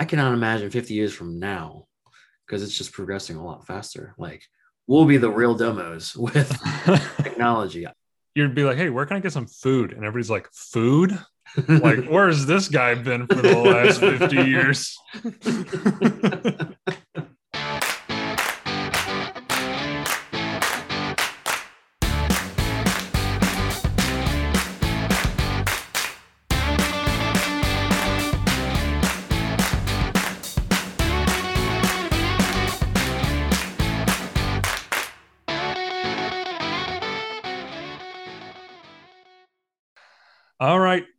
I cannot imagine 50 years from now because it's just progressing a lot faster. Like we'll be the real demos with technology. You'd be like, "Hey, where can I get some food?" And everybody's like, "Food." like, where's this guy been for the last 50 years?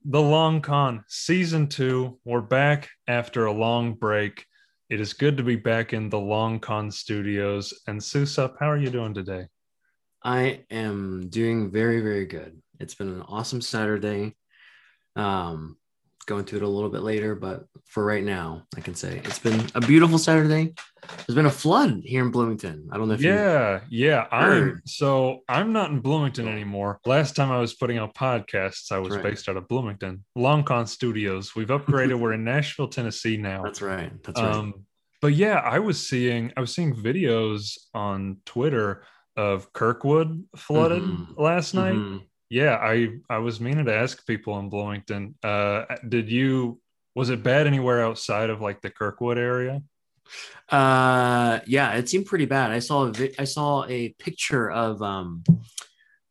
The Long Con, season two. We're back after a long break. It is good to be back in the Long Con studios. And Soo Sup, how are you doing today? I am doing very, very good. It's been an awesome Saturday. Um, go into it a little bit later, but for right now, I can say it's been a beautiful Saturday. There's been a flood here in Bloomington. I don't know if yeah, yeah. I'm so I'm not in Bloomington anymore. Last time I was putting out podcasts, I was right. based out of Bloomington, Long Con Studios. We've upgraded. We're in Nashville, Tennessee now. That's right. That's right. Um, but yeah, I was seeing I was seeing videos on Twitter of Kirkwood flooded mm-hmm. last night. Mm-hmm. Yeah, I I was meaning to ask people in Bloomington. Uh, did you was it bad anywhere outside of like the Kirkwood area? Uh, yeah, it seemed pretty bad. I saw a vi- I saw a picture of um,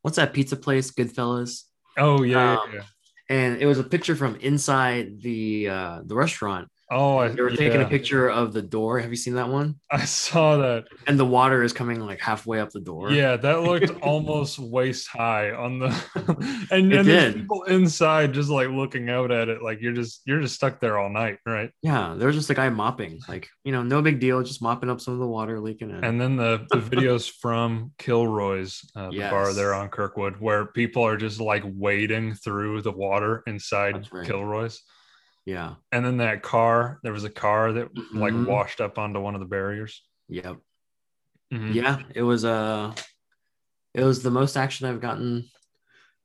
what's that pizza place? Goodfellas. Oh yeah, um, yeah, yeah. and it was a picture from inside the uh the restaurant Oh, I, they were yeah. taking a picture of the door. Have you seen that one? I saw that. And the water is coming like halfway up the door. Yeah, that looked almost waist high on the and, and there's people inside just like looking out at it like you're just you're just stuck there all night, right? Yeah, there was just a guy mopping, like you know, no big deal, just mopping up some of the water leaking in. And then the, the videos from Kilroy's, uh, the yes. bar there on Kirkwood, where people are just like wading through the water inside right. Kilroy's. Yeah. And then that car, there was a car that mm-hmm. like washed up onto one of the barriers. Yep. Mm-hmm. Yeah, it was uh it was the most action I've gotten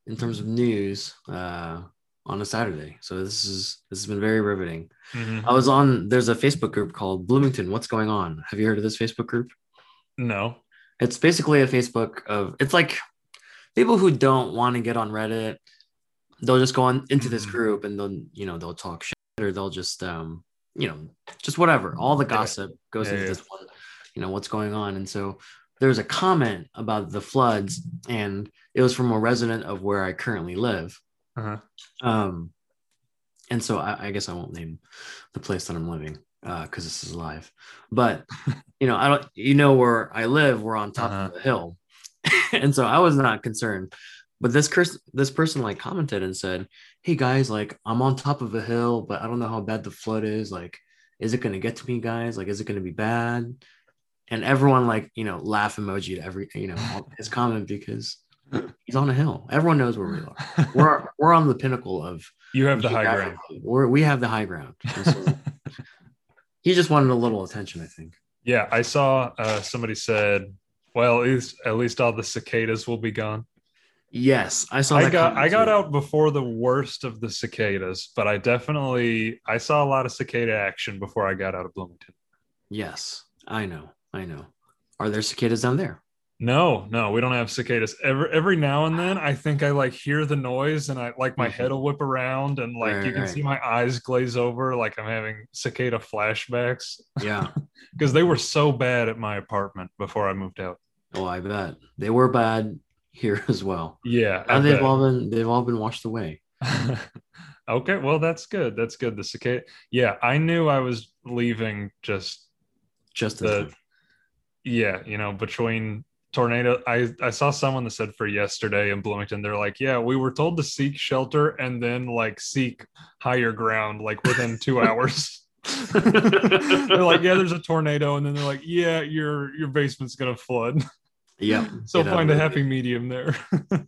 in terms of news uh on a Saturday. So this is this has been very riveting. Mm-hmm. I was on there's a Facebook group called Bloomington What's Going On. Have you heard of this Facebook group? No. It's basically a Facebook of it's like people who don't want to get on Reddit they'll just go on into this mm-hmm. group and they'll you know they'll talk shit or they'll just um you know just whatever all the gossip goes yeah, into yeah. this one you know what's going on and so there's a comment about the floods and it was from a resident of where i currently live uh-huh. um and so I, I, guess i won't name the place that i'm living uh because this is live but you know i don't you know where i live we're on top uh-huh. of the hill and so i was not concerned but this person this person like commented and said hey guys like i'm on top of a hill but i don't know how bad the flood is. Like is it going to get to me guys? Like is it going to be bad? And everyone like you know laugh emoji to every you know his comment because he's on a hill. Everyone knows where we are. We're we're on the pinnacle of you have the high ground. We're, we have the high ground. So he just wanted a little attention i think. Yeah i saw uh, somebody said well at least, at least all the cicadas will be gone Yes, I saw. I got I got out before the worst of the cicadas, but I definitely I saw a lot of cicada action before I got out of Bloomington. Yes, I know, I know. Are there cicadas down there? No, no, we don't have cicadas. Every every now and then, I think I like hear the noise, and I like my head mm-hmm. will whip around, and like right, you can right. see my eyes glaze over, like I'm having cicada flashbacks. Yeah, because they were so bad at my apartment before I moved out. Oh, I bet they were bad here as well. Yeah, and they've all been they've all been washed away. okay, well that's good. That's good. The cicada. Yeah, I knew I was leaving just just the yeah, you know, between tornado. I I saw someone that said for yesterday in Bloomington, they're like, yeah, we were told to seek shelter and then like seek higher ground like within two hours. they're like, yeah, there's a tornado, and then they're like, yeah, your your basement's gonna flood. Yeah. so find a happy medium there.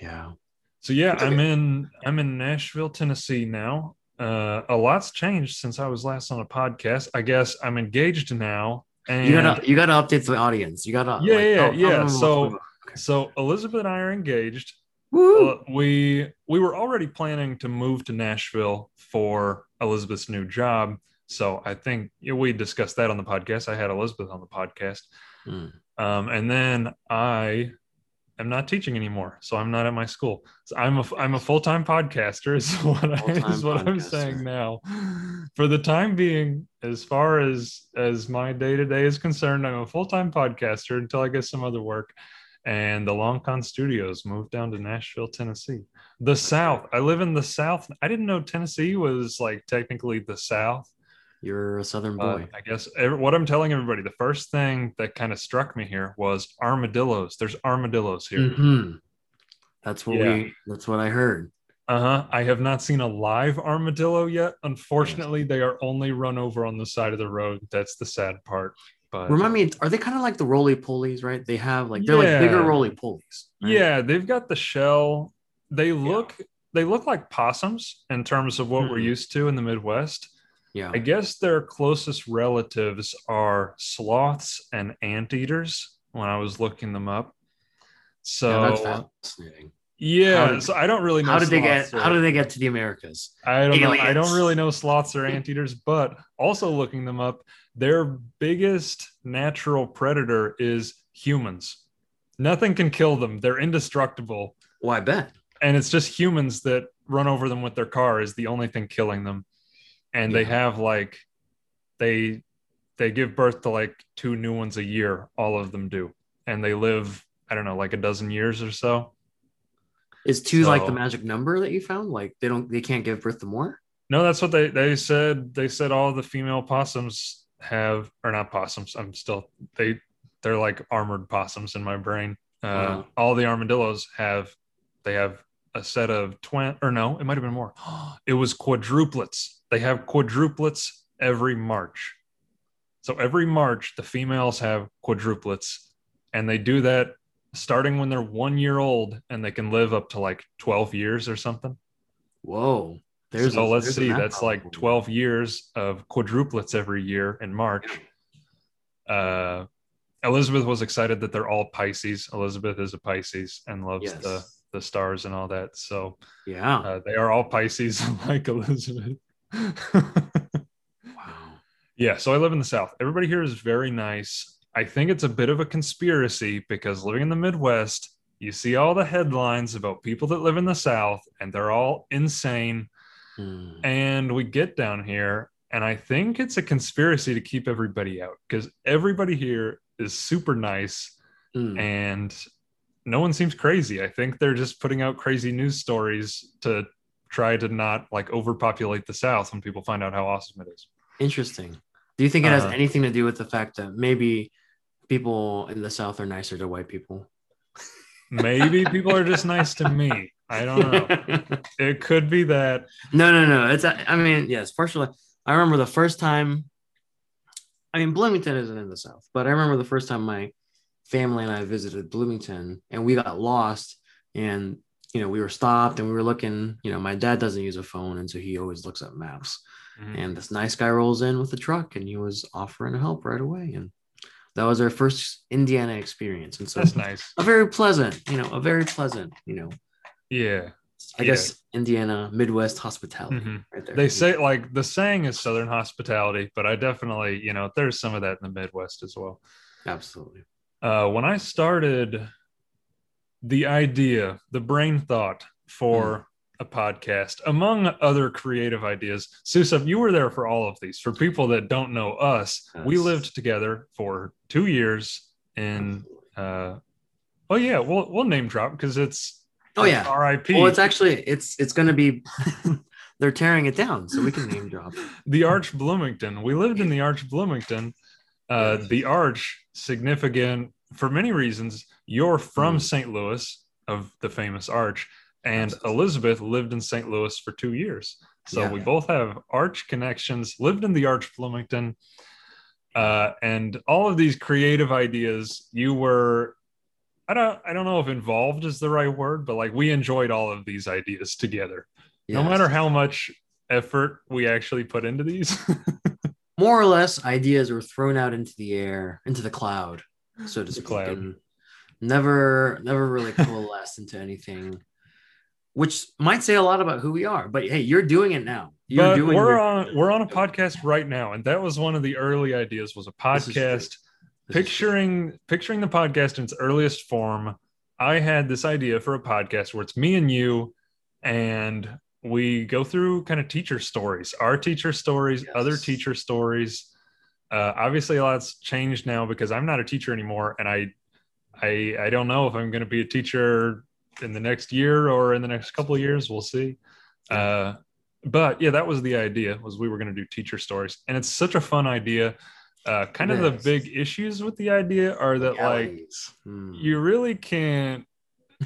yeah. So yeah, I'm in I'm in Nashville, Tennessee now. Uh, a lot's changed since I was last on a podcast. I guess I'm engaged now. And you gotta you gotta update the audience. You gotta yeah like, yeah yeah. so okay. so Elizabeth and I are engaged. Well, we we were already planning to move to Nashville for Elizabeth's new job. So I think you know, we discussed that on the podcast. I had Elizabeth on the podcast. Hmm. Um, and then I am not teaching anymore, so I'm not at my school. So I'm a I'm a full time podcaster. Is what, I, is what I'm saying now. For the time being, as far as as my day to day is concerned, I'm a full time podcaster until I get some other work. And the Long Con Studios moved down to Nashville, Tennessee, the South. I live in the South. I didn't know Tennessee was like technically the South. You're a Southern Uh, boy. I guess what I'm telling everybody, the first thing that kind of struck me here was armadillos. There's armadillos here. Mhm. That's what Yeah. we. That's what I heard. Uh huh. I have not seen a live armadillo yet. Unfortunately, they are only run over on the side of the road. That's the sad part. But Remind me, are they kind of like the roly polies, right? They have like they're like bigger Yeah. roly polies. right? yeah, they've got the shell. They look they look like possums in terms of what we're Hmm. used to in the Midwest. Yeah. I guess their closest relatives are sloths and anteaters when I was looking them up. So yeah, that's fascinating. Yeah, did- so I don't really know. How did they get? or- How did they get to the Americas? I don't know. I don't really know sloths or anteaters, but also looking them up, their biggest natural predator is humans. Nothing can kill them. They're indestructible, Well, I bet. and it's just humans that run over them with their car is the only thing killing them. And they have like they they give birth to like two new ones a year. All of them do, and they live I don't know like a dozen years or so. Is two like the magic number that you found? Like they don't, they can't give birth to more. No, that's what they they said. They said all the female possums have, or not possums. I'm still they they're like armored possums in my brain. Uh, Wow. All the armadillos have they have a set of twin or no, it might have been more. It was quadruplets. They have quadruplets every March. So every March, the females have quadruplets, and they do that starting when they're one year old, and they can live up to like 12 years or something Whoa. There's so a- let's there's see that's like 12 years of quadruplets every year in march uh elizabeth was excited that they're all pisces elizabeth is a pisces and loves Yes. the the stars and all that so Yeah. uh, they are all pisces like elizabeth wow. yeah so i live in the south everybody here is very nice i think it's a bit of a conspiracy because living in the midwest you see all the headlines about people that live in the south and they're all insane Hmm. and we get down here and i think it's a conspiracy to keep everybody out because everybody here is super nice Hmm. and no one seems crazy i think they're just putting out crazy news stories to try to not like overpopulate the south when people find out how awesome it is Interesting. Do you think it has Uh, anything to do with the fact that maybe people in the South are nicer to white people? maybe people are just nice to me i don't know it could be that no, no, no. It's I mean, yes, partially. I remember the first time. I mean, Bloomington isn't in the South, but I remember the first time my family and I visited Bloomington, and we got lost, and you know we were stopped, and we were looking. You know, my dad doesn't use a phone, and so he always looks at maps. Mhm. And this nice guy rolls in with a truck, and he was offering help right away, and that was our first Indiana experience, and so that's nice a very pleasant, you know, a very pleasant, you know, yeah I Yeah. guess Indiana Midwest hospitality Mhm. right there. they say like the saying is southern hospitality but i definitely you know there's some of that in the midwest as well absolutely. uh, when I started the idea, the brain thought for a podcast, among other creative ideas, Susa, you were there for all of these. For people that don't know us, we lived together for two years in. Uh, oh yeah, we'll we'll name drop because it's Oh yeah. R.I.P. Well, it's actually it's it's going to be they're tearing it down, so we can name drop. the Arch Bloomington. We lived in the Arch Bloomington. Uh, the Arch, significant for many reasons. You're from Mm. St. Louis, of the famous Arch, and. Elizabeth lived in St. Louis for two years. So Yeah. we both have Arch connections, lived in the Arch Bloomington. Uh, and all of these creative ideas, you were. I don't. I don't know if involved is the right word, but like we enjoyed all of these ideas together no matter how much effort we actually put into these. more or less ideas were thrown out into the air, into the cloud, so to speak, and never never really coalesced into anything which might say a lot about who we are. But hey, you're doing it now. You're but doing we're your- on we're on a podcast right now, and that was one of the early ideas was a This is true. podcast. This is true. picturing picturing the podcast in its earliest form i had this idea for a podcast where it's me and you and we go through kind of teacher stories our teacher stories Yes. other teacher stories uh, obviously a lot's changed now because i'm not a teacher anymore and i i i don't know if i'm going to be a teacher in the next year or in the next couple of years. We'll see. Uh, but yeah that was the idea was we were going to do teacher stories. And it's such a fun idea. Uh, kind of the big issues with the idea are that like Hmm. you really can't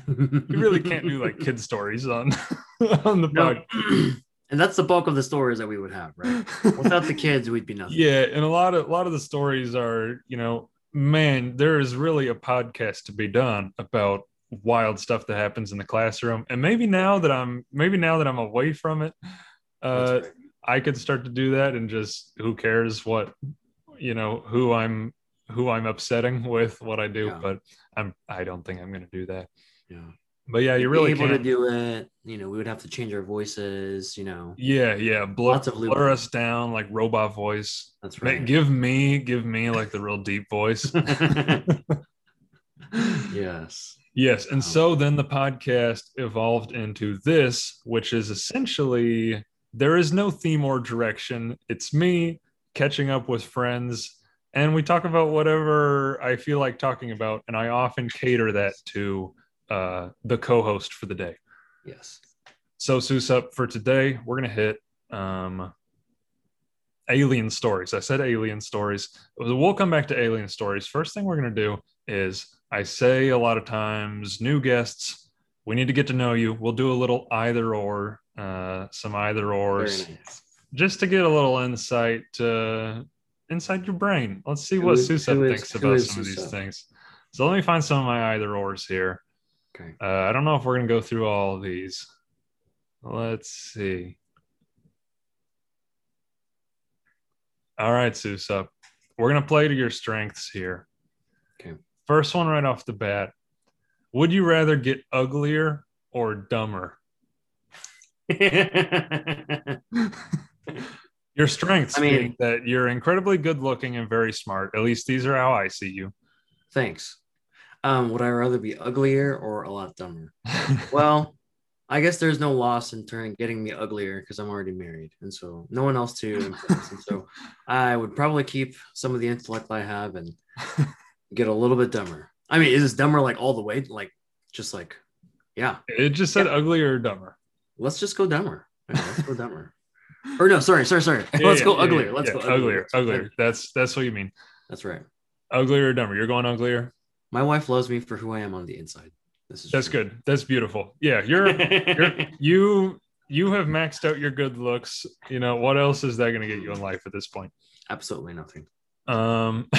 you really can't do like kid stories on on the no. pod. and that's the bulk of the stories that we would have, right? Without the kids, we'd be nothing. yeah and a lot of a lot of the stories are you know man there is really a podcast to be done about wild stuff that happens in the classroom and maybe now that i'm maybe now that i'm away from it uh right. I could start to do that and just who cares what you know who I'm who I'm upsetting with what I do, Yeah. but I'm I don't think I'm gonna do that. Yeah. But yeah, you really able can't. to do it. You know, we would have to change our voices. You know, yeah, yeah, blur, Lots of blur us down like robot voice. that's right. Give me, give me like the real deep voice. yes. yes, and Wow. so then the podcast evolved into this, which is essentially there is no theme or direction. It's me catching up with friends, and we talk about whatever I feel like talking about, and I often cater that to uh, the co-host for the day. Yes. So, Soo Sup, for today, we're gonna hit um, alien stories. I said alien stories. We'll come back to alien stories. First thing we're gonna do is I say a lot of times, new guests, we need to get to know you. We'll do a little either or, uh, some either ors, nice. just to get a little insight uh, inside your brain. Let's see Who what is- Soo Sup thinks who about is some of these things. So let me find some of my either ors here. Okay. Uh, I don't know if we're gonna go through all of these. Let's see. All right, Soo Sup. We're gonna play to your strengths here. Okay. First one right off the bat. Would you rather get uglier or dumber? Your strengths I mean- that you're incredibly good looking and very smart. At least these are how I see you. Thanks. Um, would I rather be uglier or a lot dumber? Well, I guess there's no loss in turning getting me uglier because I'm already married, and so no one else to impress. and so I would probably keep some of the intellect I have and get a little bit dumber. I mean, is this dumber like all the way? Like, just like, yeah, it just said uglier or dumber. let's just go dumber. Okay, let's go dumber. Or no, sorry, sorry, sorry. Yeah, let's yeah, go yeah, uglier. yeah, let's yeah, go uglier. uglier. Uglier. That's that's what you mean. That's right. Uglier or dumber. You're going uglier. My wife loves me for who I am on the inside. This is That's true. good. That's beautiful. Yeah, you're you're you you have maxed out your good looks. You know what else is that going to get you in life at this point? absolutely nothing. Um,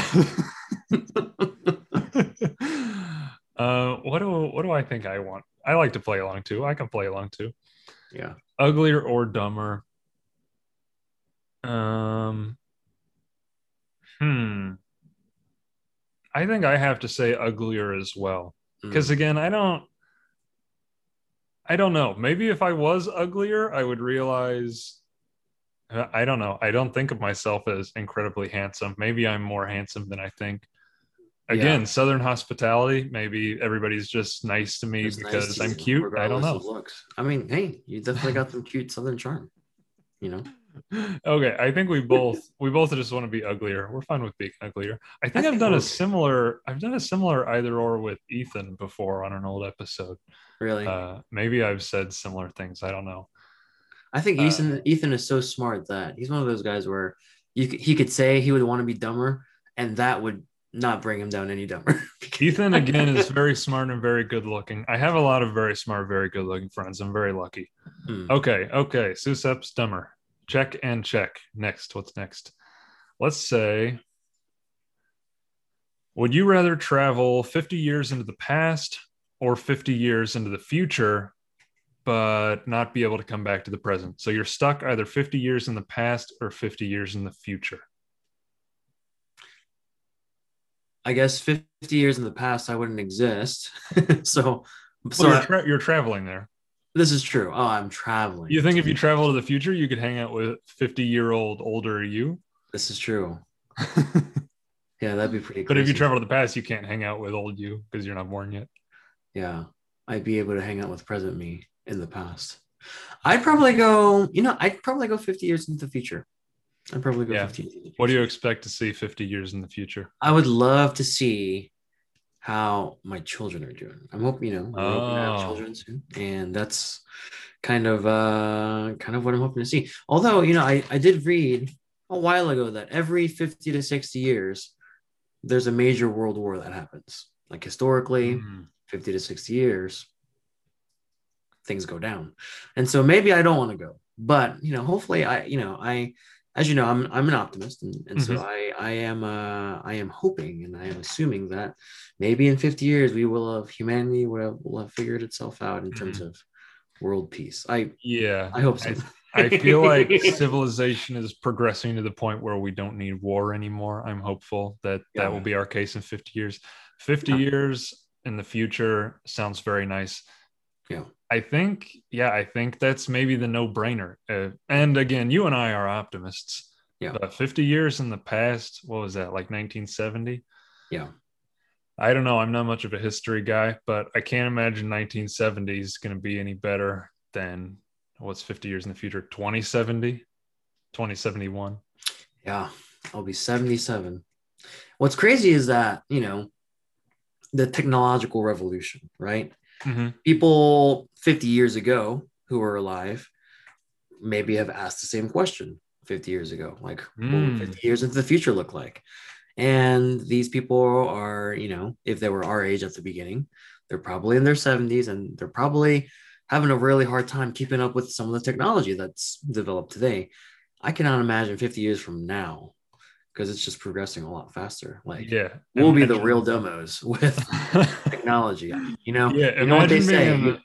uh, what do what do I think I want? I like to play along too. I can play along too. Yeah. Uglier or dumber? Um, hmm. I think I have to say uglier as well because Mm. again, I don't. I don't know. Maybe if I was uglier, I would realize. I don't know. I don't think of myself as incredibly handsome. Maybe I'm more handsome than I think. Again, Yeah. Southern hospitality. Maybe everybody's just nice to me Just nice because to I'm cute. I don't know. Looks. I mean, hey, you definitely got some cute southern charm. You know, okay, I think we both we both just want to be uglier. We're fine with being uglier. I think I I've think done a similar I've done a similar either or with Ethan before on an old episode. really. Uh, maybe I've said similar things. I don't know. I think uh, Ethan Ethan is so smart that he's one of those guys where you he could say he would want to be dumber, and that would not bring him down any dumber. Ethan again is very smart and very good looking. I have a lot of very smart, very good looking friends. I'm very lucky. Hmm. Okay, okay. Soo Sup's dumber. Check and check. Next, what's next? Let's say, would you rather travel 50 years into the past or 50 years into the future, but not be able to come back to the present? So you're stuck either 50 years in the past or 50 years in the future. I guess 50 years in the past, I wouldn't exist. so, so So you're, tra- you're traveling there. This is true. Oh, I'm traveling. You think if you travel to the future, you could hang out with 50 year old older you? This is true. Yeah, that'd be pretty. Cool. But if you travel to the past, you can't hang out with old you because you're not born yet. yeah, I'd be able to hang out with present me in the past. I'd probably go. You know, I'd probably go 50 years into the future. I'd probably go Yeah. 50 years. What do you expect to see 50 years in the future? I would love to see how my children are doing. I'm hoping, you know, we're hoping to have Oh. children soon, and that's kind of uh kind of what I'm hoping to see. Although, you know, I I did read a while ago that every 50 to 60 years there's a major world war that happens. Like historically, Mm. 50 to 60 years things go down. And so maybe I don't want to go. But, you know, hopefully I, you know, I as you know, I'm I'm an optimist, and, and so Mhm. I I am uh I am hoping and I am assuming that maybe in 50 years we will have humanity will have, will have figured itself out in terms Mm-hmm. of world peace. I Yeah. I hope so. I feel like civilization is progressing to the point where we don't need war anymore. I'm hopeful that Yeah. that will be our case in 50 years. 50 Yeah. years in the future sounds very nice. Yeah. I think, yeah, I think that's maybe the no brainer. Uh, and again, you and I are optimists. Yeah. But 50 years in the past, what was that, like 1970? Yeah. I don't know. I'm not much of a history guy, but I can't imagine 1970 is going to be any better than what's 50 years in the future 2070, 2071. Yeah, I'll be 77. What's crazy is that, you know, the technological revolution, right? Mm-hmm. people 50 years ago who are alive maybe have asked the same question 50 years ago like what Mm. would 50 years into the future look like and these people are you know if they were our age at the beginning they're probably in their 70s and they're probably having a really hard time keeping up with some of the technology that's developed today i cannot imagine 50 years from now because it's just progressing a lot faster like Yeah. we'll be the real demos with technology you know yeah. you know what they say being, you-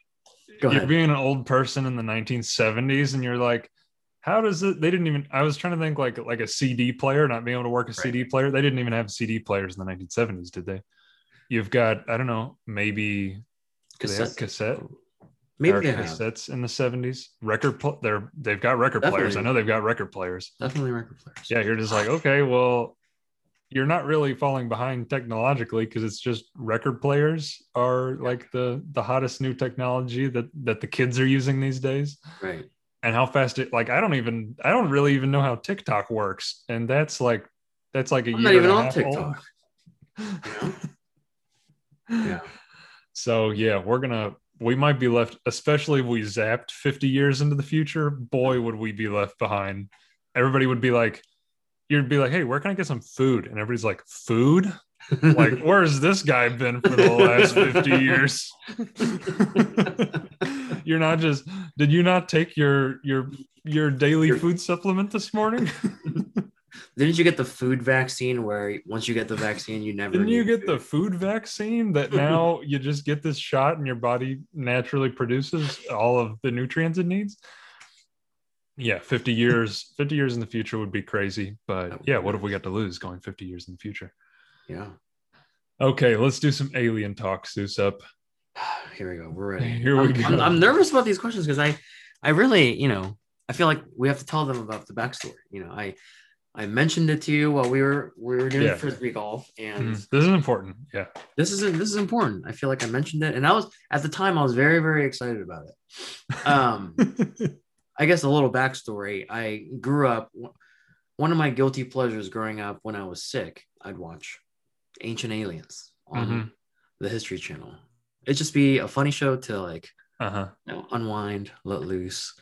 go you're ahead being an old person in the 1970s and you're like, how does it? They didn't even. I was trying to think like like a CD player, not being able to work a Right. CD player. They didn't even have CD players in the 1970s, did they? You've got I don't know, maybe do they have Cassette. cassette Maybe or they have. cassettes in the 70s. Record pl- they're they've got record players. I know they've got record players. Definitely record players. Yeah, you're just like, okay, well, you're not really falling behind technologically because it's just record players are like the the hottest new technology that that the kids are using these days. Right. And how fast it like I don't even I don't really even know how TikTok works. And that's like that's like a I'm year not even on TikTok. Yeah. So yeah, we're gonna we might be left, especially if we zapped 50 years into the future, boy would we be left behind. Everybody would be like, you'd be like, hey, where can I get some food? And everybody's like, food? Like, where's this guy been for the last 50 years? You're not just did you not take your your your daily Your- food supplement this morning? Didn't you get the food vaccine where once you get the vaccine, you never Didn't you get the food vaccine that now you just get this shot and your body naturally produces all of the nutrients it needs? Yeah, 50 years, 50 years in the future would be crazy. But yeah, what have we got to lose going 50 years in the future? Yeah. Okay, let's do some alien talk, Soo Sup. Here we go. We're ready. Here we I'm, go. I'm, I'm nervous about these questions because I, I really, you know, I feel like we have to tell them about the backstory. You know, I, I mentioned it to you while we were we were doing Yeah. frisbee golf, and Mhm. This is important. Yeah. this is this is important. I feel like I mentioned it, and I was at the time I was very very excited about it. Um, I guess a little backstory. I grew up. One of my guilty pleasures growing up when I was sick, I'd watch Ancient Aliens on Mhm. the History Channel. It'd just be a funny show to like uh-huh. you know, unwind, let loose,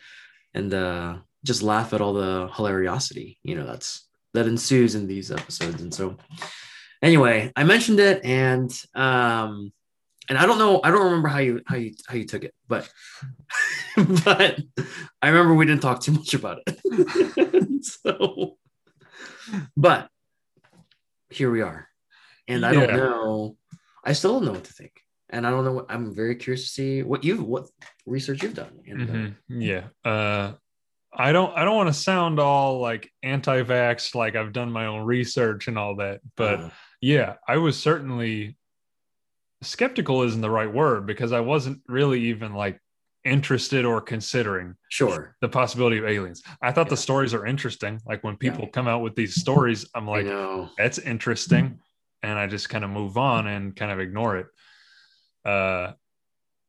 and uh, just laugh at all the hilariosity. You know, that's that ensues in these episodes. And so, anyway, I mentioned it, and um, and I don't know, I don't remember how you how you how you took it, but but I remember we didn't talk too much about it. so, but here we are, and I don't know. I still don't know what to think, and I don't know. What, I'm very curious to see what you what research you've done. And, uh, Mhm. Yeah. Uh I don't I don't want to sound all like anti-vax like I've done my own research and all that, but uh, yeah, I was certainly skeptical isn't the right word because I wasn't really even like interested or considering Sure. the possibility of aliens. I thought the stories are interesting. Like when people Yeah. come out with these stories, I'm like, that's interesting. And I just kind of move on and kind of ignore it. Uh,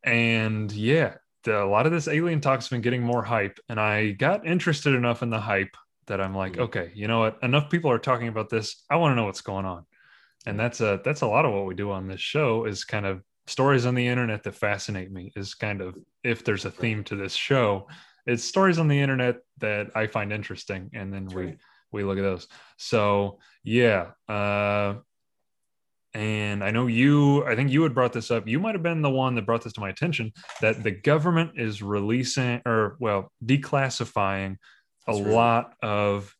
and yeah, a lot of this alien talk's been getting more hype. And I got interested enough in the hype that I'm like, Mhm. okay, you know what? Enough people are talking about this. I want to know what's going on. And that's a that's a lot of what we do on this show is kind of stories on the internet that fascinate me is kind of if there's a theme to this show it's stories on the internet that i find interesting and then we Right. we look at those so yeah uh and i know you i think you had brought this up you might have been the one that brought this to my attention that the government is releasing or well declassifying a right. lot of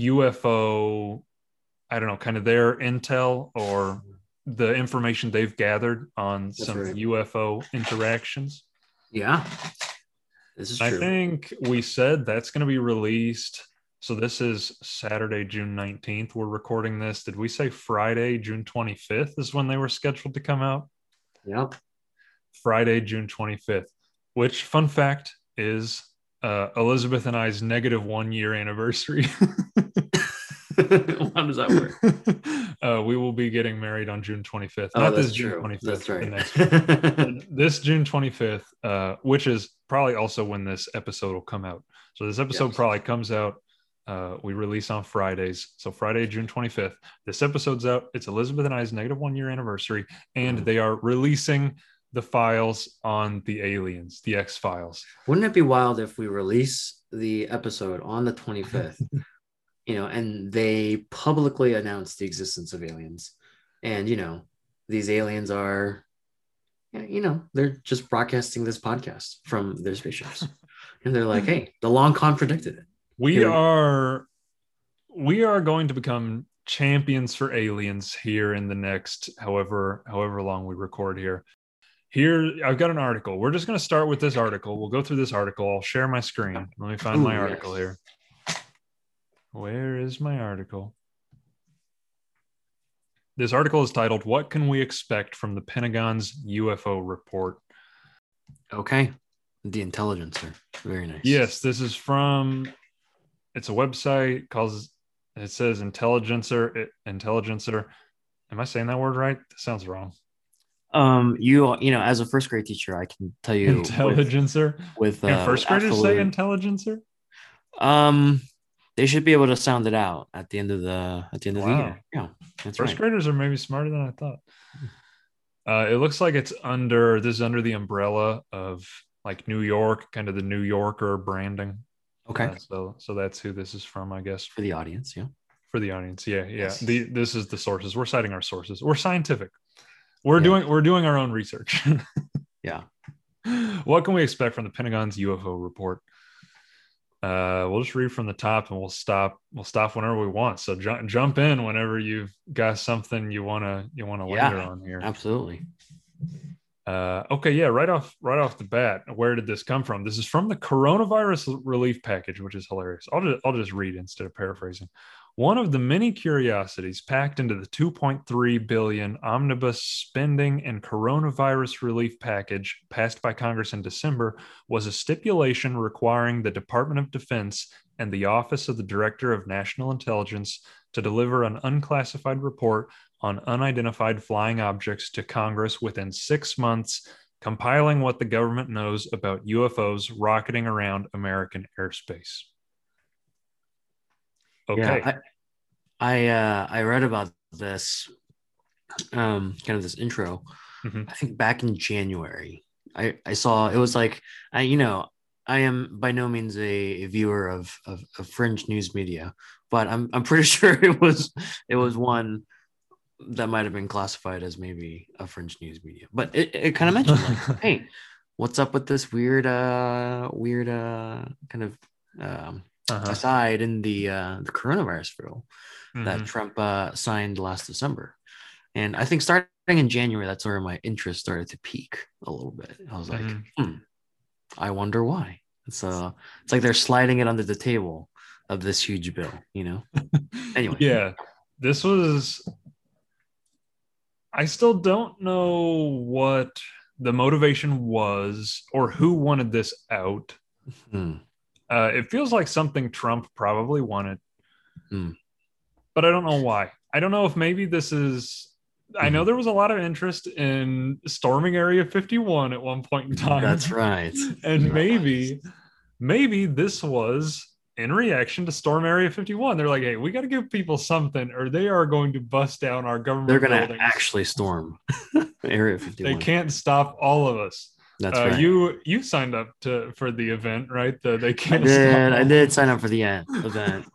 ufo i don't know kind of their intel or the information they've gathered on That's some right. ufo interactions Yeah. This is I true. think we said that's going to be released. So this is Saturday, June 19th. We're recording this. Did we say Friday, June 25th is when they were scheduled to come out? Yep. Friday, June 25th, which, fun fact, is uh, Elizabeth and I's negative one year anniversary. How does that work? uh, we will be getting married on June 25th. Oh, Not that's this June true. 25th. That's right. this June 25th, uh, which is probably also when this episode will come out. So this episode probably comes out. Uh, we release on Fridays. So Friday, June 25th. This episode's out. It's Elizabeth and I's negative one year anniversary, and Mhm. they are releasing the files on the aliens, the X Files. Wouldn't it be wild if we release the episode on the 25th, you know, and they publicly announce the existence of aliens? And, you know, these aliens are, you know, they're just broadcasting this podcast from their spaceships. and they're like, hey, the long con predicted it. We are we are going to become champions for aliens here in the next however however long we record here. Here I've got an article. We're just going to start with this article. We'll go through this article. I'll share my screen. Let me find Ooh, my article yes. here. Where is my article? This article is titled What Can We Expect from the Pentagon's UFO Report? Okay. The Intelligencer. Very nice. Yes, this is from. It's a website calls. It says Intelligencer. It, Intelligencer. Am I saying that word right? That sounds wrong. Um, you you know, as a first grade teacher, I can tell you Intelligencer. with uh, first graders say Intelligencer. Um, they should be able to sound it out at the end of the at the end of the year. Yeah, that's First right. graders are maybe smarter than I thought. Uh, it looks like it's under. This is under the umbrella of like New York, kind of the New Yorker branding. Okay, Uh, so so that's who this is from, I guess. for the audience, yeah. for the audience. Yeah, yeah. Yes. The this is the sources. We're citing our sources. We're scientific. We're Yeah. doing we're doing our own research. Yeah. What can we expect from the Pentagon's UFO report? Uh, we'll just read from the top and we'll stop. We'll stop whenever we want. So jump jump in whenever you've got something you wanna you wanna Yeah. linger on here. Absolutely. Uh, okay, yeah, right off right off the bat, where did this come from? This is from the coronavirus relief package, which is hilarious. I'll just I'll just read instead of paraphrasing. One of the many curiosities packed into the 2.3 billion omnibus spending and coronavirus relief package passed by Congress in December was a stipulation requiring the Department of Defense and the Office of the Director of National Intelligence to deliver an unclassified report on unidentified flying objects to Congress within six months, compiling what the government knows about UFOs rocketing around American airspace. Okay. Yeah, I I, uh, I read about this, um, kind of this intro. Mhm. I think back in January, I I saw it was like I you know I am by no means a, a viewer of, of of fringe news media, but I'm I'm pretty sure it was it was one that might have been classified as maybe a fringe news media. But it, it kind of mentioned like, hey, what's up with this weird uh weird uh kind of um Uh-huh. aside in the uh the coronavirus bill that Mhm. Trump uh, signed last December. And I think starting in January, that's where my interest started to pique a little bit. I was like, Mhm. hmm, I wonder why. It's uh, it's like they're sliding it under the table of this huge bill, you know. Anyway. yeah, this was. I still don't know what the motivation was or who wanted this out. Hmm. Uh, it feels like something Trump probably wanted, Hmm. but I don't know why. I don't know if maybe this is. I know Mhm. there was a lot of interest in storming Area 51 at one point in time. That's right. and maybe, maybe this was in reaction to Storm Area 51. They're like, hey, we got to give people something, or they are going to bust down our government. They're gonna actually storm Area 51. They can't stop all of us. That's uh, right. You you signed up to for the event, right? The they I can't I did. I did sign up for the uh, event.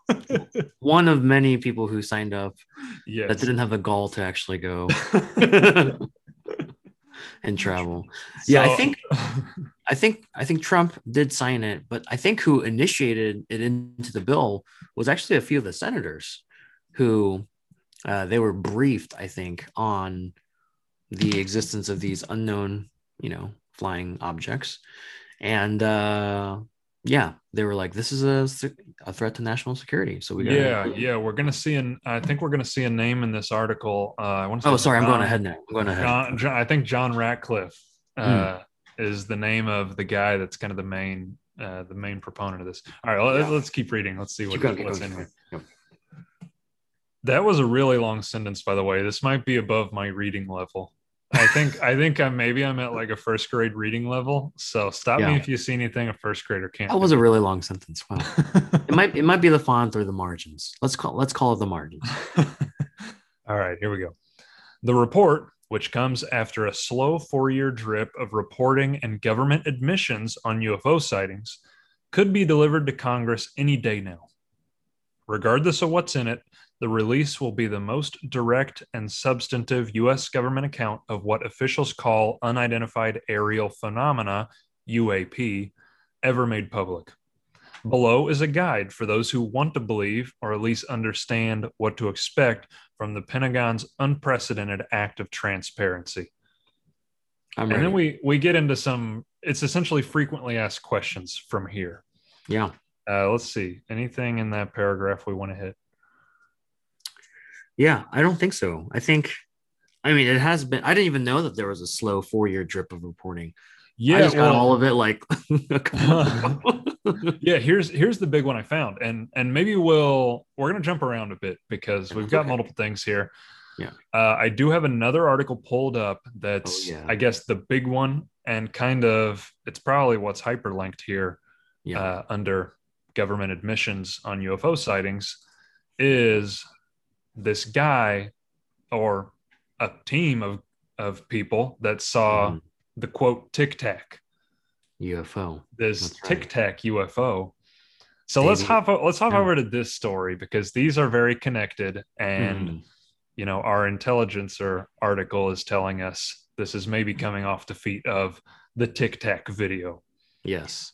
One of many people who signed up yes. that didn't have the gall to actually go and travel. Yeah, I think I think I think Trump did sign it, but I think who initiated it into the bill was actually a few of the senators who uh, they were briefed, I think, on the existence of these unknown, you know, flying objects, and uh, yeah, they were like, "This is a, a threat to national security." So we got yeah, yeah, we're gonna see an. I think we're gonna see a name in this article. Uh, I want to. Oh, sorry, I'm going ahead now. I'm going ahead. John, John, I think John Ratcliffe Hmm. Is the name of the guy that's kind of the main uh, the main proponent of this. All right, Yeah. let, us keep reading. Let's see what, Keep going, keep what's in here. Yep. That was a really long sentence, by the way. This might be above my reading level. I think I think I'm maybe I'm at like a first grade reading level. So stop me if you see anything a first grader can't. That was a really long sentence. Wow. It might it might be the font or the margins. Let's call let's call it the margins. All right, here we go. The report, which comes after a slow four year drip of reporting and government admissions on UFO sightings, could be delivered to Congress any day now. Regardless of what's in it, the release will be the most direct and substantive U.S. government account of what officials call unidentified aerial phenomena, UAP, ever made public. Below is a guide for those who want to believe or at least understand what to expect from the Pentagon's unprecedented act of transparency. I'm And ready. then we we get into some it's essentially frequently asked questions from here. yeah. Uh, let's see. Anything in that paragraph we want to hit? Yeah, I don't think so. I think I mean it has been I didn't even know that there was a slow four year drip of reporting. Yeah, I just got all of it like a couple ago. yeah here's here's the big one i found and and maybe we'll we're to jump around a bit because we've got Okay. multiple things here Yeah. uh, i do have another article pulled up that's Oh, yeah. i guess the big one and kind of it's probably what's hyperlinked here yeah. uh, under government admissions on ufo sightings is this guy or a team of of people that saw Mhm. The quote tic tac UFO. this That's. Tic Tac UFO. So let's hop let's hop Yeah. over to this story because these are very connected, and Mhm. you know our intelligencer article is telling us this is maybe coming off the feet of the Tic Tac video. Yes.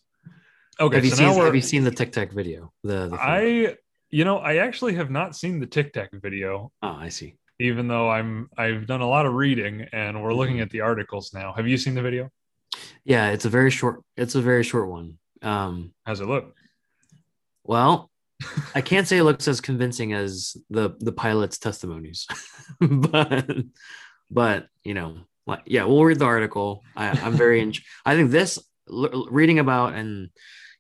Okay, have you so seen have you seen the Tic Tac video? The, the? I you know I actually have not seen the Tic Tac video, oh I see. Even though I'm I've done a lot of reading and we're looking Mhm. at the articles now. Have you seen the video? Yeah, it's a very short it's a very short one. Um How's it look? well I can't say it looks as convincing as the the pilot's testimonies, but but you know, like, yeah, we'll read the article. I, I'm very, in, I think this l- reading about and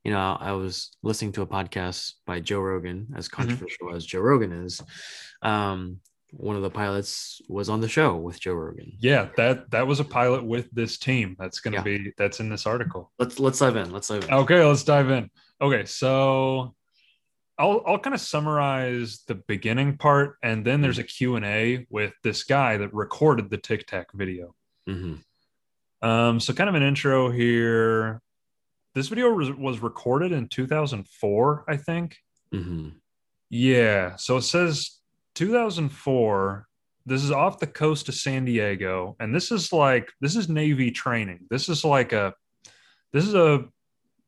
you know, I was listening to a podcast by Joe Rogan, as controversial as Joe Rogan is. Um, one of the pilots was on the show with Joe Rogan. Yeah, that that was a pilot with this team. That's going to Yeah. be that's in this article. Let's let's dive in. Let's dive in. Okay, let's dive in. Okay, so I'll I'll kind of summarize the beginning part, and then there's a Q and A with this guy that recorded the Tic Tac video. Mhm. Um, so kind of an intro here. This video was, was recorded in 2004, I think. Mhm. Yeah. So it says 2004. This is off the coast of San Diego, and this is like this is Navy training. This is like a this is a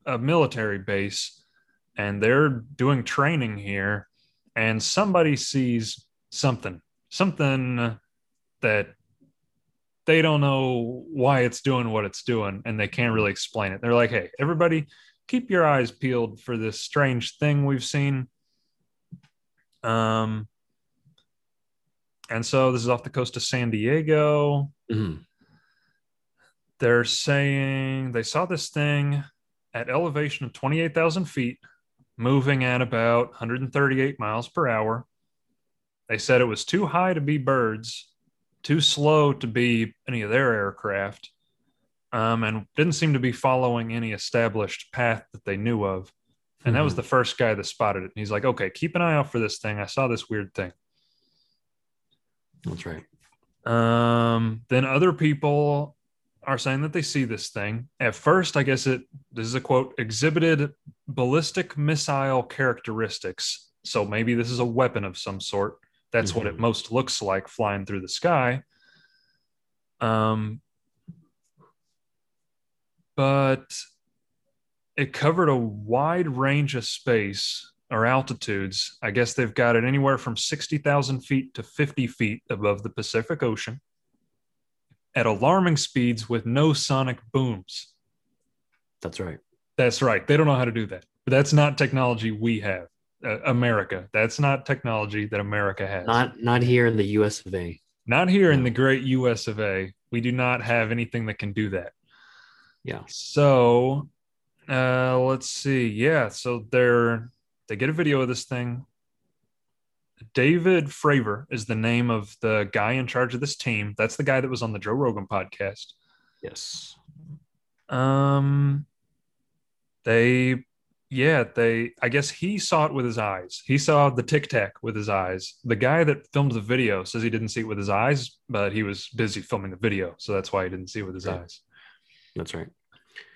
a military base, and they're doing training here, and somebody sees something, something that they don't know why it's doing what it's doing, and they can't really explain it. They're like, "Hey, everybody, keep your eyes peeled for this strange thing we've seen." Um, and so this is off the coast of San Diego. Mhm. they're saying they saw this thing at elevation of 28,000 feet, moving at about 138 miles per hour. They said it was too high to be birds, too slow to be any of their aircraft, um, and didn't seem to be following any established path that they knew of. And that was Mhm. the first guy that spotted it. And he's like, okay, keep an eye out for this thing. I saw this weird thing. That's right. Um, then other people are saying that they see this thing. At first, I guess it this is a quote exhibited ballistic missile characteristics. So maybe this is a weapon of some sort. That's what it Mhm. most looks like flying through the sky. Um, but it covered a wide range of space or altitudes. I guess they've got it anywhere from 60,000 feet to 50 feet above the Pacific Ocean at alarming speeds with no sonic booms. That's right. That's right. They don't know how to do that. But that's not technology we have. Uh, America. That's not technology that America has. Not not here in the U.S. of A. Not here in the great US of A. We do not have anything that can do that. Yeah. So uh let's see. Yeah, so they're they get a video of this thing. David Fravor is the name of the guy in charge of this team. That's the guy that was on the Joe Rogan podcast. Yes. Um they yeah, they I guess he saw it with his eyes. He saw the tic tac with his eyes. The guy that filmed the video says he didn't see it with his eyes, but he was busy filming the video, so that's why he didn't see it with his Okay. eyes. That's right.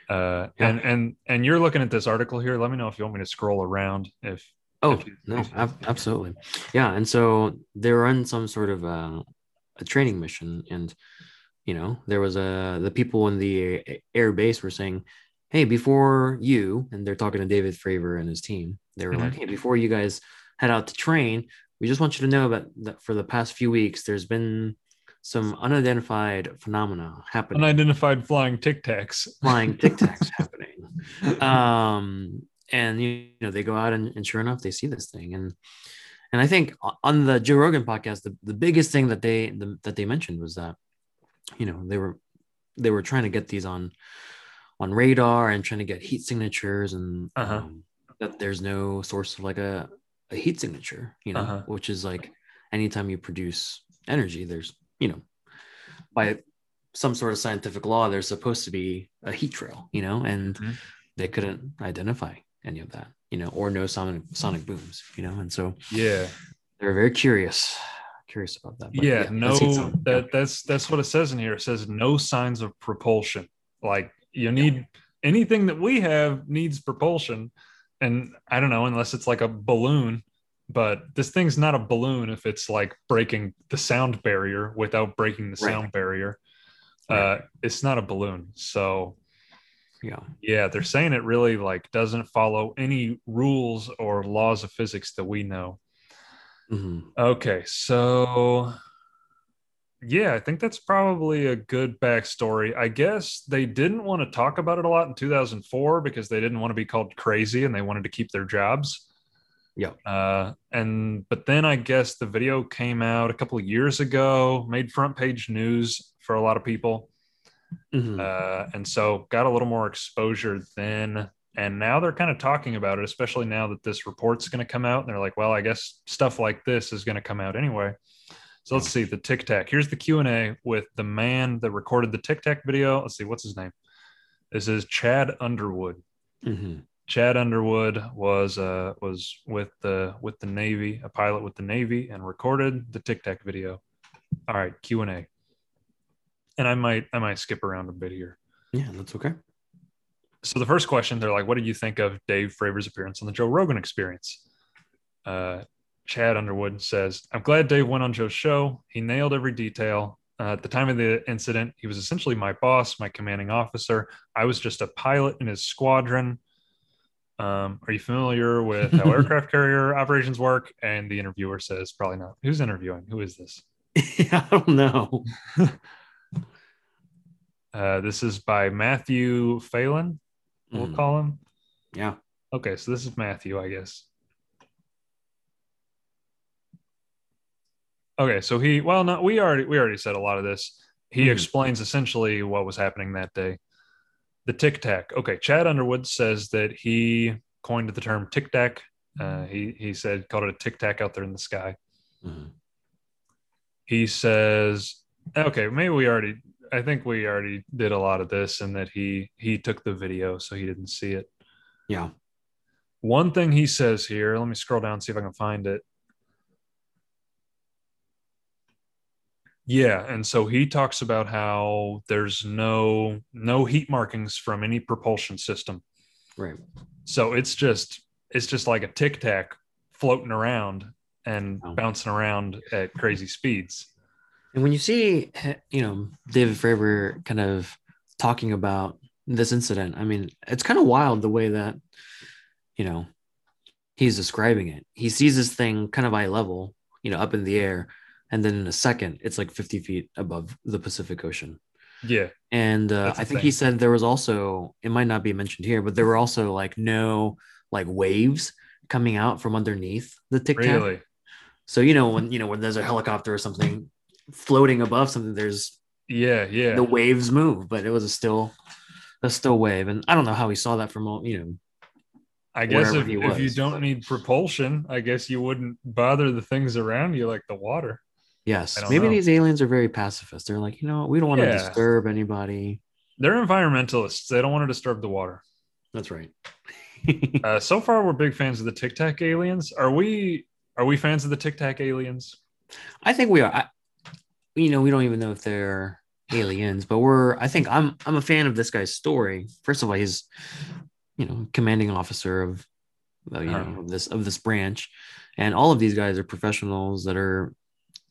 Uh Yeah. and and and you're looking at this article here. Let me know if you want me to scroll around if Oh If you- no, ab- absolutely. Yeah, and so they were on some sort of uh, a training mission, and you know there was a the people in the air base were saying, "Hey, before you," and they're talking to David Fravor and his team. They were like, "Hey, before you guys head out to train, we just want you to know that that for the past few weeks, there's been some unidentified phenomena happening." unidentified flying tic tacs. flying tic tacs happening. Um, and you know they go out and, and sure enough they see this thing and and I think on the Joe Rogan podcast the, the biggest thing that they the, that they mentioned was that you know they were they were trying to get these on on radar and trying to get heat signatures and Uh-huh. um, that there's no source of like a, a heat signature you know Uh-huh. which is like anytime you produce energy there's you know by some sort of scientific law there's supposed to be a heat trail you know and Mhm. they couldn't identify any of that you know or no sonic sonic booms you know and so Yeah. they were very curious curious about that But yeah, no that's that that's that's what it says in here. It says no signs of propulsion. Like you need anything that we have needs propulsion. And I don't know, unless it's like a balloon, but this thing's not a balloon if it's like breaking the sound barrier without breaking the Right. sound barrier. Right. Uh it's not a balloon. So yeah yeah, they're saying it really like doesn't follow any rules or laws of physics that we know. Mhm. Okay, so yeah, I think that's probably a good backstory. I guess they didn't want to talk about it a lot in 2004 because they didn't want to be called crazy and they wanted to keep their jobs. Yeah. Uh, and but then I guess the video came out a couple of years ago, made front page news for a lot of people, Mhm. uh, and so got a little more exposure then. And now they're kind of talking about it, especially now that this report's going to come out. And they're like, well, I guess stuff like this is going to come out anyway. So let's see the Tic Tac. Here's the Q and A with the man that recorded the Tic Tac video. Let's see, what's his name? This is Chad Underwood. Mhm. Chad Underwood was uh, was with the with the Navy, a pilot with the Navy, and recorded the Tic Tac video. All right, Q and A. And I might I might skip around a bit here. yeah that's okay So the first question, they're like, "What did you think of Dave Fravor's appearance on the Joe Rogan Experience?" Uh, Chad Underwood says, "I'm glad Dave went on Joe's show. He nailed every detail. Uh, at the time of the incident, he was essentially my boss, my commanding officer. I was just a pilot in his squadron. Um, are you familiar with how aircraft carrier operations work?" And the interviewer says, "Probably not. Who's interviewing? Who is this?" I don't know Uh, this is by Matthew Phelan. We'll Mhm. call him. yeah Okay, so this is Matthew, I guess. Okay, so he well, no, we already we already said a lot of this. he Mhm. explains essentially what was happening that day. The tic tac. Okay, Chad Underwood says that he coined the term tic tac. Uh, he he said called it a tic tac out there in the sky. Mhm. He says, okay, maybe we already. I think we already did a lot of this, and that he he took the video, so he didn't see it. Yeah. One thing he says here. Let me scroll down see if I can find it. Yeah, and so he talks about how there's no no heat markings from any propulsion system. Right. So it's just it's just like a tic tac floating around and Wow. bouncing around at crazy speeds. And when you see, you know, David Fravor kind of talking about this incident, I mean, it's kind of wild the way that, you know, he's describing it. He sees this thing kind of eye level, you know, up in the air. And then in a second, it's like 50 feet above the Pacific Ocean. Yeah, And uh, I think thing. he said there was also, it might not be mentioned here, but there were also like no like waves coming out from underneath the tic tac. really. So you know when you know when there's a helicopter or something floating above something, there's Yeah, yeah. the waves move, but it was a still a still wave, and I don't know how he saw that from all you know. I guess if, if you don't need propulsion, I guess you wouldn't bother the things around you like the water. Yes, maybe know. these aliens are very pacifist. They're like, you know, we don't want to disturb anybody. They're environmentalists. They don't want to disturb the water. That's right. Uh, so far, we're big fans of the Tic Tac aliens. Are we? Are we fans of the Tic Tac aliens? I think we are. I, you know, we don't even know if they're aliens, but we're. I think I'm. I'm a fan of this guy's story. First of all, he's, you know, commanding officer of, you Uh-huh. know, of this of this branch, and all of these guys are professionals that are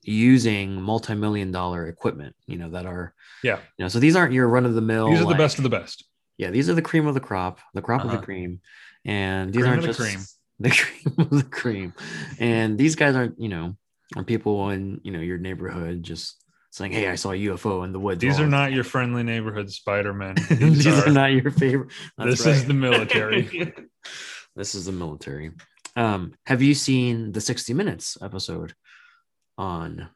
using multi-million dollar equipment. You know, that are. Yeah. You know, so these aren't your run of the mill. These are the best of the best. Yeah, these are the cream of the crop, the crop of Uh-huh. the cream, and these Cream aren't of the just cream. the cream of the cream. And these guys aren't, you know, are people in you know your neighborhood just saying, "Hey, I saw a UFO in the woods." These are not your friendly neighborhood Spider-Man. These, these are, are not your favorite. this is the military. this is the military. Um, have you seen the 60 Minutes episode on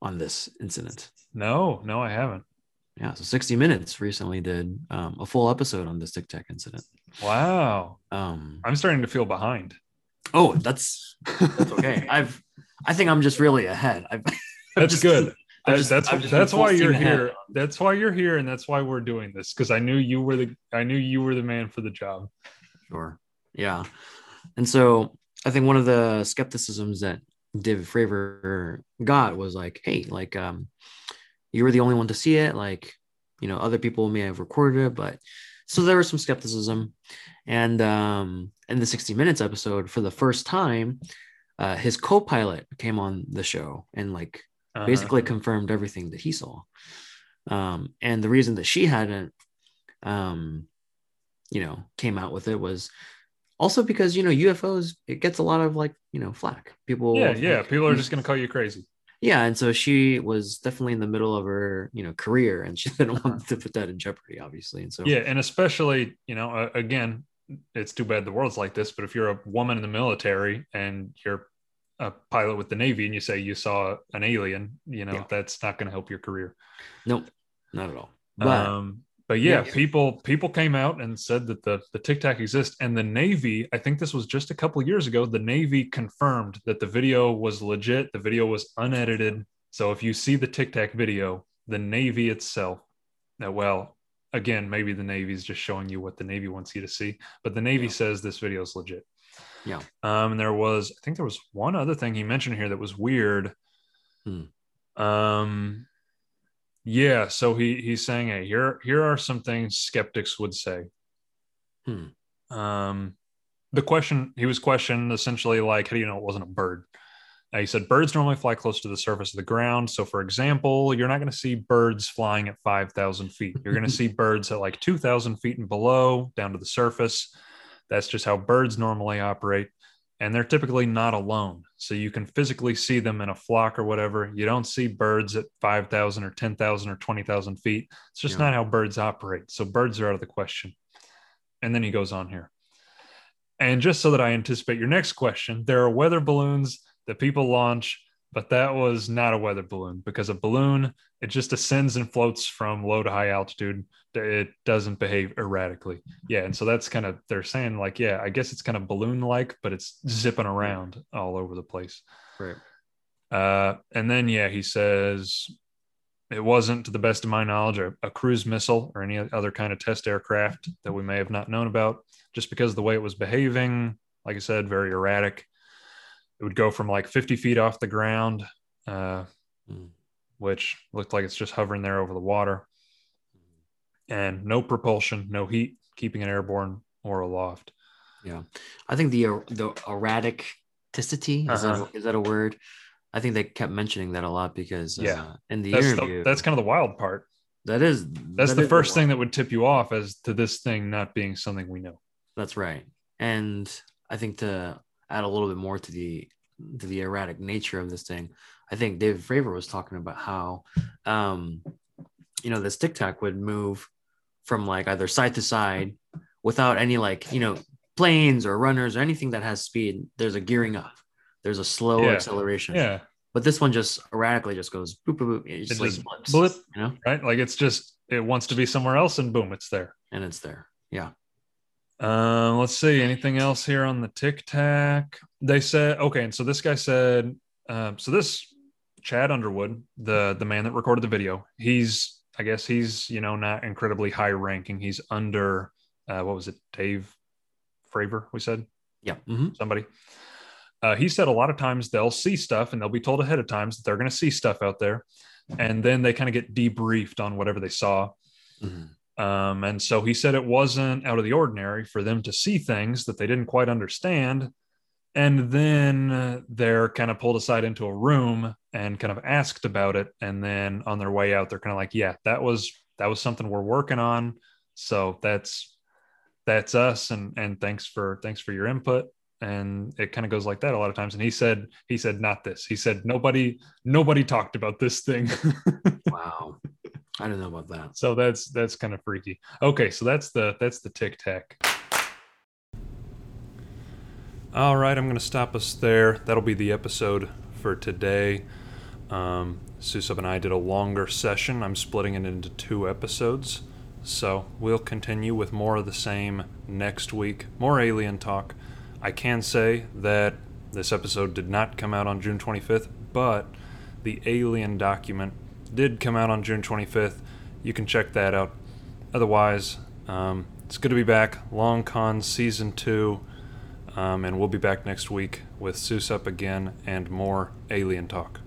on this incident? no, no, I haven't. Yeah, so 60 Minutes recently did um, a full episode on this Tic Tac incident. Wow, Um, I'm starting to feel behind. oh, that's that's okay. I've I think I'm just really ahead. I've, That's just- good. I've That- just- that's I've just been that's why you're ahead. here. That's why you're here, and that's why we're doing this because I knew you were the I knew you were the man for the job. Sure. Yeah. And so I think one of the skepticisms that David Fravor got was like, hey, like um you were the only one to see it. Like, you know, other people may have recorded it, but so there was some skepticism. And um in the 60 Minutes episode, for the first time, uh his co-pilot came on the show and like Uh-huh. basically confirmed everything that he saw. Um, and the reason that she hadn't, um, you know, came out with it was also because you know UFOs it gets a lot of like you know flack. People, yeah, yeah. like, People are just gonna call you crazy. yeah, and so she was definitely in the middle of her you know career, and she didn't want to put that in jeopardy, obviously. And so Yeah, and especially you know, uh, again, it's too bad the world's like this. But if you're a woman in the military and you're a pilot with the Navy, and you say you saw an alien, you know, Yeah. that's not going to help your career. nope, not at all. But um, but yeah, Yeah. people people came out and said that the the Tic Tac exists, and the Navy. I think this was just a couple of years ago. The Navy confirmed that the video was legit. The video was unedited. So if you see the Tic Tac video, the Navy itself, now well, again, maybe the Navy's just showing you what the Navy wants you to see, but the Navy Yeah. says this video is legit. Yeah. Um, and there was, I think there was one other thing he mentioned here that was weird. Hmm. Um, yeah. So he he's saying, hey, here here are some things skeptics would say. Hmm. Um, the question he was questioned essentially like, how do you know it wasn't a bird? Uh, he said birds normally fly close to the surface of the ground. So, for example, you're not going to see birds flying at 5,000 feet. You're going to see birds at like 2,000 feet and below, down to the surface. That's just how birds normally operate. And they're typically not alone. So, you can physically see them in a flock or whatever. You don't see birds at 5,000 or 10,000 or 20,000 feet. It's just Yeah. not how birds operate. So, birds are out of the question. And then he goes on here. And just so that I anticipate your next question, there are weather balloons that people launch but that was not a weather balloon because a balloon it just ascends and floats from low to high altitude. It doesn't behave erratically. Yeah, and so that's kind of they're saying like, yeah, I guess it's kind of balloon like, but it's zipping around all over the place. Right. Uh, and then yeah, he says it wasn't, to the best of my knowledge, a, a, cruise missile or any other kind of test aircraft that we may have not known about, just because of the way it was behaving. Like I said, very erratic. It would go from like 50 feet off the ground, uh, mm. which looked like it's just hovering there over the water, and no propulsion, no heat, keeping it airborne or aloft. Yeah, I think the the erraticity is, uh-huh. that, is that a word? I think they kept mentioning that a lot because yeah, uh, in the that's interview, the, that's kind of the wild part. That is that's that the is first thing that would tip you off as to this thing not being something we know. That's right, and I think to add a little bit more to the to the erratic nature of this thing, I think David Fravor was talking about how, um, you know, this tic tac would move from like either side to side without any like you know planes or runners or anything that has speed. There's a gearing up there's a slow Yeah. acceleration. Yeah, But this one just erratically just goes boop boop boop. It It just, like just blips, blip. you know, right. Like it's just it wants to be somewhere else, and boom, it's there. and it's there. Yeah. Um, let's see. Anything else here on the Tic Tac? They said okay, and so this guy said, um, so this Chad Underwood, the the man that recorded the video, he's I guess he's you know not incredibly high ranking. He's under uh, what was it, Dave Fravor? We said Yeah. hmm somebody. Uh, he said a lot of times they'll see stuff and they'll be told ahead of times that they're going to see stuff out there, and then they kind of get debriefed on whatever they saw. hmm Um, and so he said it wasn't out of the ordinary for them to see things that they didn't quite understand. And then they're kind of pulled aside into a room and kind of asked about it. And then on their way out, they're kind of like, yeah, that was, that was something we're working on. So that's, that's us. And, and thanks for, thanks for your input. And it kind of goes like that a lot of times. And he said, he said, not this. He said, nobody, nobody talked about this thing. Wow. I don't know about that. So that's that's kind of freaky. Okay, so that's the that's the tic tac. All right, I'm going to stop us there. That'll be the episode for today. Um, Soo Sup and I did a longer session. I'm splitting it into two episodes. So we'll continue with more of the same next week, more alien talk. I can say that this episode did not come out on June 25th, but the alien document did come out on June 25th. You can check that out. Otherwise, um, it's good to be back. Long Con Season 2. Um, and we'll be back next week with Soo Sup again and more alien talk.